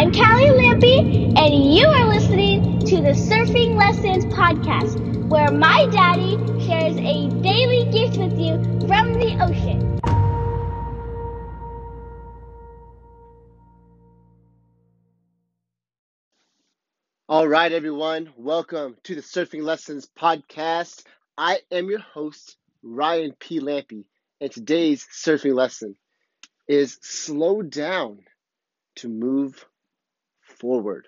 I'm Callie Lampy, and you are listening to the Surfing Lessons Podcast, where my daddy shares a daily gift with you from the ocean. All right, everyone, welcome to the Surfing Lessons Podcast. I am your host, Ryan P. Lampy, and today's surfing lesson is slow down to move forward.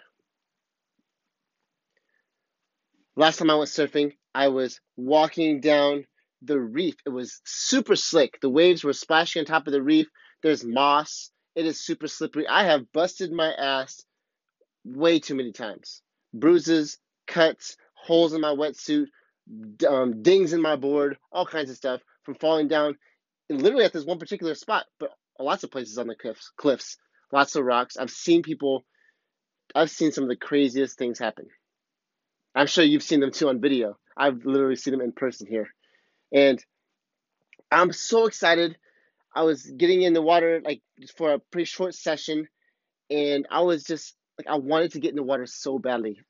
Last time I went surfing, I was walking down the reef. It was super slick. The waves were splashing on top of the reef. There's moss. It is super slippery. I have busted my ass way too many times. Bruises, cuts, holes in my wetsuit, um, dings in my board, all kinds of stuff from falling down literally at this one particular spot, but lots of places on the cliffs, cliffs, lots of rocks. I've seen people, I've seen some of the craziest things happen. I'm sure you've seen them too on video. I've literally seen them in person here. And I'm so excited. I was getting in the water like for a pretty short session, and I was just like, I wanted to get in the water so badly.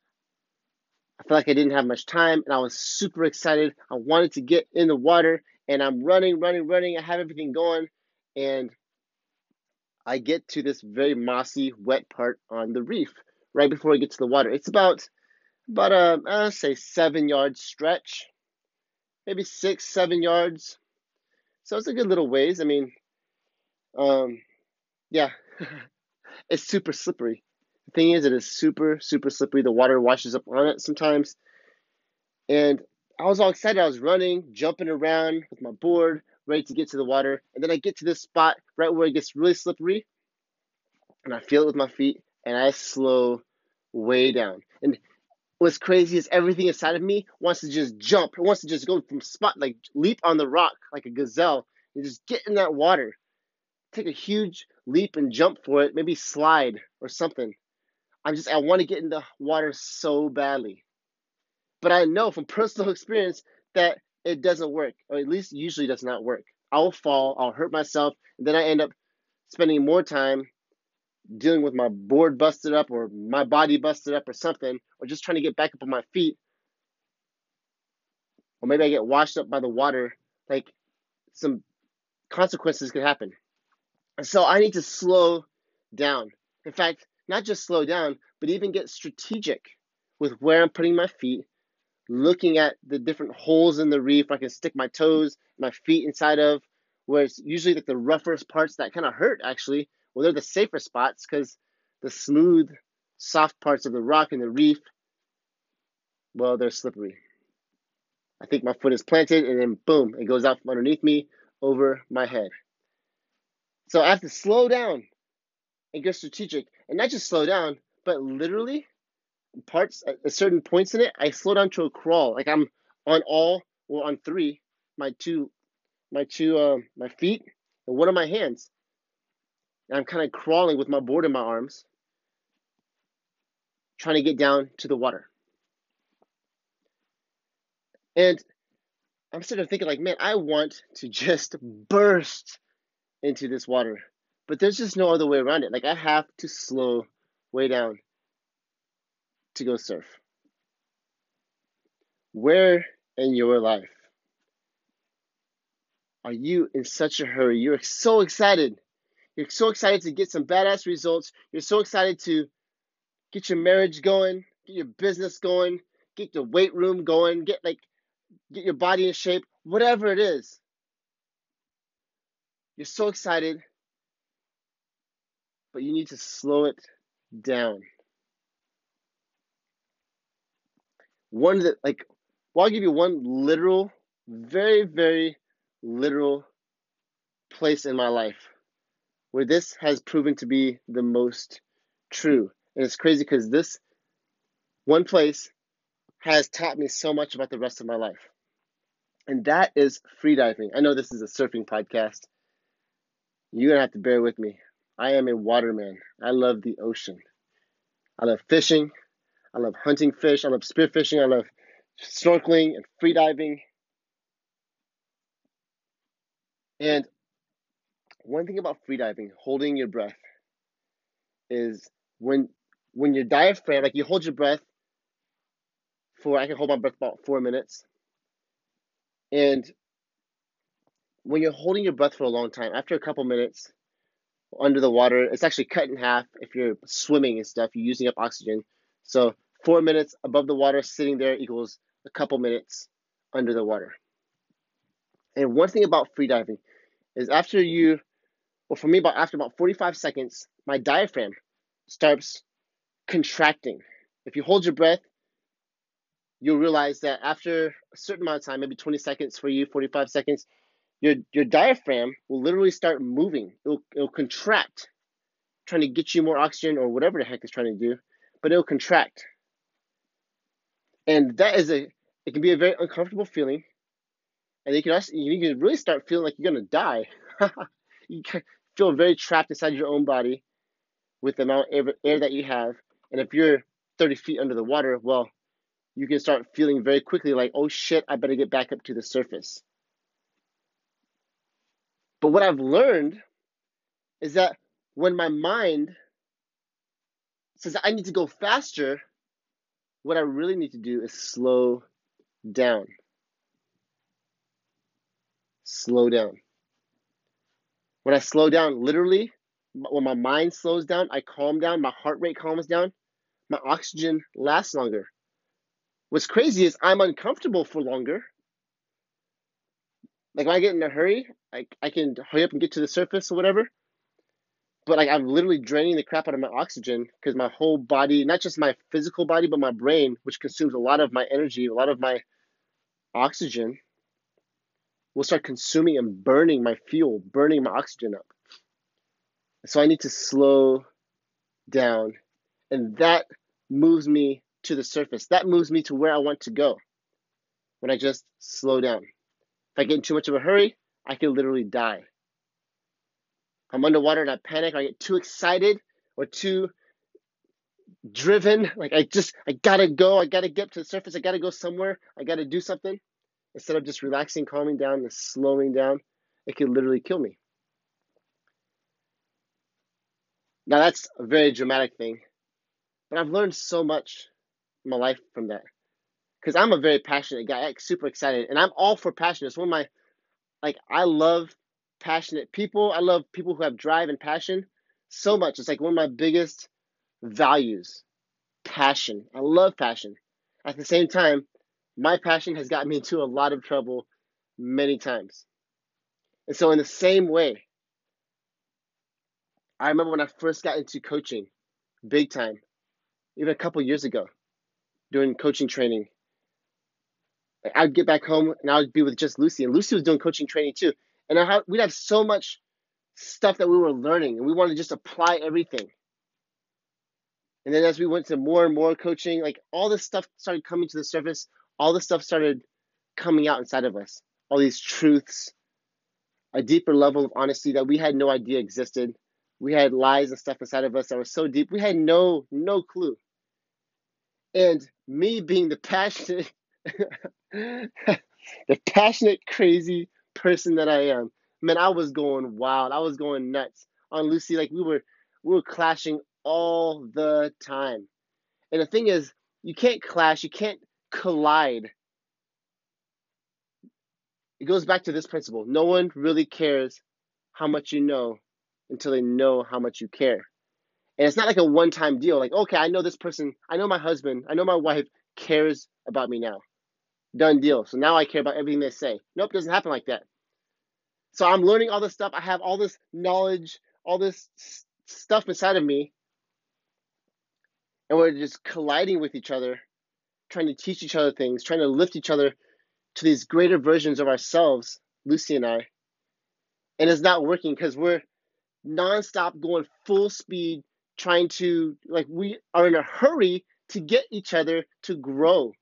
I felt like I didn't have much time, and I was super excited. I wanted to get in the water, and I'm running, running, running. I have everything going, and I get to this very mossy, wet part on the reef right before I get to the water. It's about about a uh, say seven yard stretch, maybe six, seven yards. So it's a good little ways. I mean, um, yeah, it's super slippery. The thing is, it is super, super slippery. The water washes up on it sometimes. And I was all excited. I was running, jumping around with my board, ready to get to the water. And then I get to this spot right where it gets really slippery, and I feel it with my feet, and I slow way down. And what's crazy is everything inside of me wants to just jump. It wants to just go from spot, like leap on the rock like a gazelle, and just get in that water. Take a huge leap and jump for it, maybe slide or something. I'm just, I want to get in the water so badly. But I know from personal experience that it doesn't work, or at least usually does not work. I'll fall, I'll hurt myself, and then I end up spending more time dealing with my board busted up or my body busted up or something, or just trying to get back up on my feet. Or maybe I get washed up by the water. Like some consequences could happen. And so I need to slow down. In fact, not just slow down, but even get strategic with where I'm putting my feet looking at the different holes in the reef I can stick my toes, my feet inside of, where it's usually like the roughest parts that kind of hurt actually. Well, they're the safer spots because the smooth, soft parts of the rock and the reef, well, they're slippery. I think my foot is planted and then boom, it goes out from underneath me over my head. So I have to slow down and get strategic and not just slow down, but literally parts at certain points in it, I slow down to a crawl. Like I'm on all or on three, my two, my two, uh, my feet and one of my hands. And I'm kind of crawling with my board in my arms, trying to get down to the water. And I'm sitting there thinking, like, man, I want to just burst into this water. But there's just no other way around it. Like, I have to slow way down to go surf? Where in your life are you in such a hurry? You're so excited. You're so excited to get some badass results. You're so excited to get your marriage going, get your business going, get the weight room going, get like get your body in shape, whatever it is. You're so excited, but you need to slow it down. one that like well, I'll give you one literal, very, very literal place in my life where this has proven to be the most true. And it's crazy because this one place has taught me so much about the rest of my life. And that is freediving. I know this is a surfing podcast. You're going to have to bear with me. I am a waterman. I love the ocean. I love fishing. I love hunting fish. I love spearfishing. I love snorkeling and freediving. And one thing about freediving, holding your breath, is when when your diaphragm, like you hold your breath for, I can hold my breath about four minutes. And when you're holding your breath for a long time, after a couple minutes under the water, it's actually cut in half if you're swimming and stuff, you're using up oxygen. So four minutes above the water sitting there equals a couple minutes under the water. And one thing about freediving is after you, well, for me, about after about 45 seconds, my diaphragm starts contracting. If you hold your breath, you'll realize that after a certain amount of time, maybe 20 seconds for you, 45 seconds, your your diaphragm will literally start moving. It'll it'll contract, trying to get you more oxygen or whatever the heck it's trying to do, but it'll contract. And that is a it can be a very uncomfortable feeling. And you can also you can really start feeling like you're gonna die. feel very trapped inside your own body with the amount of air that you have. And if you're 30 feet under the water, well, you can start feeling very quickly like, oh shit, I better get back up to the surface. But what I've learned is that when my mind says I need to go faster, what I really need to do is slow down. Slow down. When I slow down, literally, when my mind slows down, I calm down, my heart rate calms down, my oxygen lasts longer. What's crazy is I'm uncomfortable for longer, like when I get in a hurry, I I can hurry up and get to the surface or whatever. But like I'm literally draining the crap out of my oxygen because my whole body, not just my physical body, but my brain, which consumes a lot of my energy, a lot of my oxygen, will start consuming and burning my fuel, burning my oxygen up. So I need to slow down. And that moves me to the surface. That moves me to where I want to go when I just slow down. If I get in too much of a hurry, I could literally die. I'm underwater and I panic, I get too excited or too driven. Like I just, I gotta go, I gotta get to the surface, I gotta go somewhere, I gotta do something. Instead of just relaxing, calming down, and slowing down, it could literally kill me. Now that's a very dramatic thing, but I've learned so much in my life from that because I'm a very passionate guy, super excited, and I'm all for passion. It's one of my like I love passionate people. I love people who have drive and passion so much. It's like one of my biggest values. Passion. I love passion. At the same time, my passion has gotten me into a lot of trouble many times. And so in the same way, I remember when I first got into coaching big time, even a couple years ago, doing coaching training I'd get back home and I would be with just Lucy, and Lucy was doing coaching training too. And I we'd have so much stuff that we were learning, and we wanted to just apply everything. And then as we went to more and more coaching, like all this stuff started coming to the surface. All this stuff started coming out inside of us. All these truths, a deeper level of honesty that we had no idea existed. We had lies and stuff inside of us that were so deep. We had no no clue. And me being the passionate the passionate, crazy person that I am. Man, I was going wild. I was going nuts on Lucy. Like we were, we were clashing all the time. And the thing is, you can't clash. You can't collide. It goes back to this principle. No one really cares how much you know until they know how much you care. And it's not like a one time deal. Like, okay, I know this person, I know my husband, I know my wife cares about me now done deal. So now I care about everything they say. Nope, doesn't happen like that. So I'm learning all this stuff. I have all this knowledge, all this stuff inside of me. And we're just colliding with each other, trying to teach each other things, trying to lift each other to these greater versions of ourselves, Lucy and I. And it's not working because we're nonstop going full speed, trying to, like, we are in a hurry to get each other to grow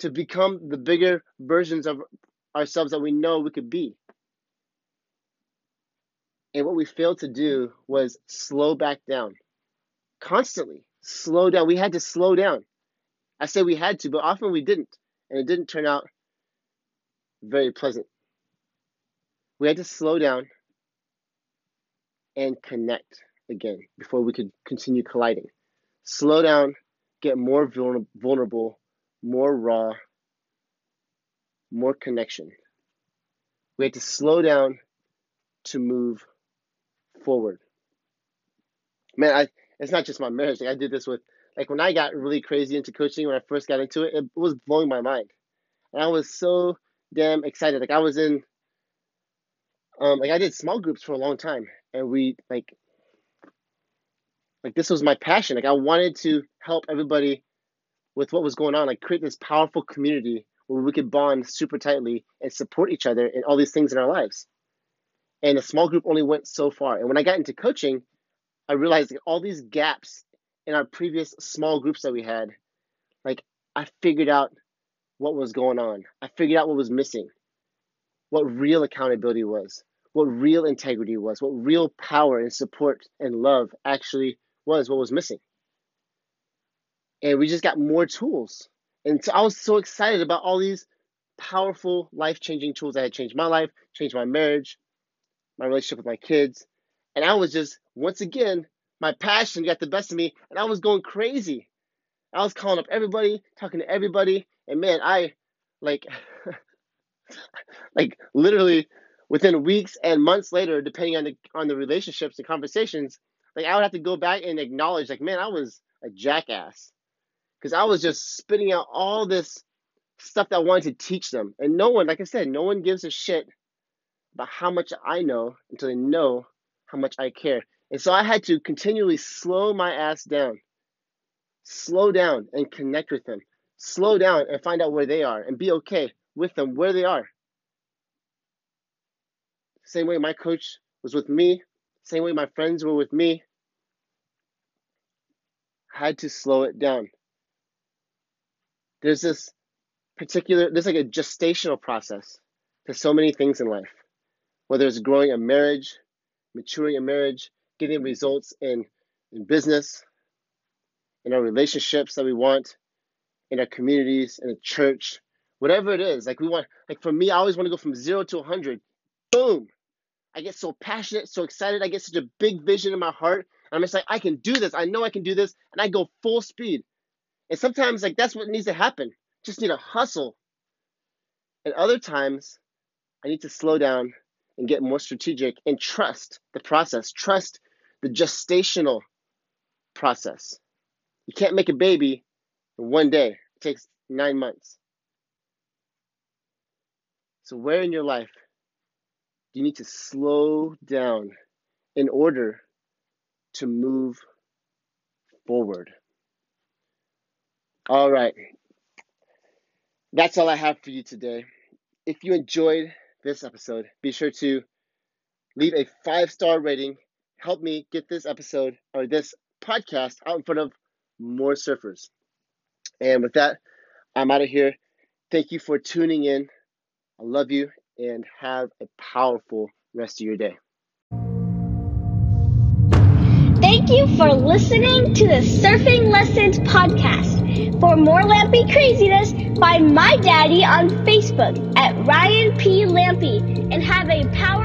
to become the bigger versions of ourselves that we know we could be. And what we failed to do was slow back down. Constantly slow down. We had to slow down. I say we had to, but often we didn't. And it didn't turn out very pleasant. We had to slow down and connect again before we could continue colliding. slow down, get more vulnerable, more raw, more connection. We had to slow down to move forward. Man, I it's not just my marriage. I did this with like when I got really crazy into coaching when I first got into it, it was blowing my mind. And I was so damn excited. Like I was in um like I did small groups for a long time and we like like this was my passion. Like I wanted to help everybody with what was going on, like create this powerful community where we could bond super tightly and support each other in all these things in our lives. And the small group only went so far. And when I got into coaching, I realized all these gaps in our previous small groups that we had, like I figured out what was going on. I figured out what was missing, what real accountability was, what real integrity was, what real power and support and love actually was, what was missing. And we just got more tools. And so I was so excited about all these powerful, life changing tools that had changed my life, changed my marriage, my relationship with my kids. And I was just, once again, my passion got the best of me, and I was going crazy. I was calling up everybody, talking to everybody, and man, I like, like literally within weeks and months later, depending on the on the relationships and conversations, like I would have to go back and acknowledge, like, man, I was a jackass because I was just spitting out all this stuff that I wanted to teach them, and no one, like I said, no one gives a shit about how much I know until they know how much I care. And so I had to continually slow my ass down, slow down and connect with them, slow down and find out where they are and be okay with them where they are. Same way my coach was with me, same way my friends were with me. Had to slow it down. There's this particular, there's like a gestational process to so many things in life, whether it's growing a marriage, maturing a marriage, getting results in, in business, in our relationships that we want, in our communities, in a church, whatever it is. Like we want, like for me, I always want to go from zero to 100. Boom. I get so passionate, so excited. I get such a big vision in my heart. I'm just like, I can do this. I know I can do this. And I go full speed. And sometimes, like, that's what needs to happen. Just need to hustle. And other times, I need to slow down and get more strategic and trust the process. Trust the gestational process. You can't make a baby in one day, it takes nine months. So, where in your life do you need to slow down in order to move forward? All right. That's all I have for you today. If you enjoyed this episode, be sure to leave a five star rating help me get this episode or this podcast out in front of more surfers. And with that, I'm out of here. Thank you for tuning in. I love you and have a powerful rest of your day. Thank you for listening to the Surfing Lessons podcast. For more Lampy craziness, find my daddy on Facebook at Ryan P. Lampy and have a power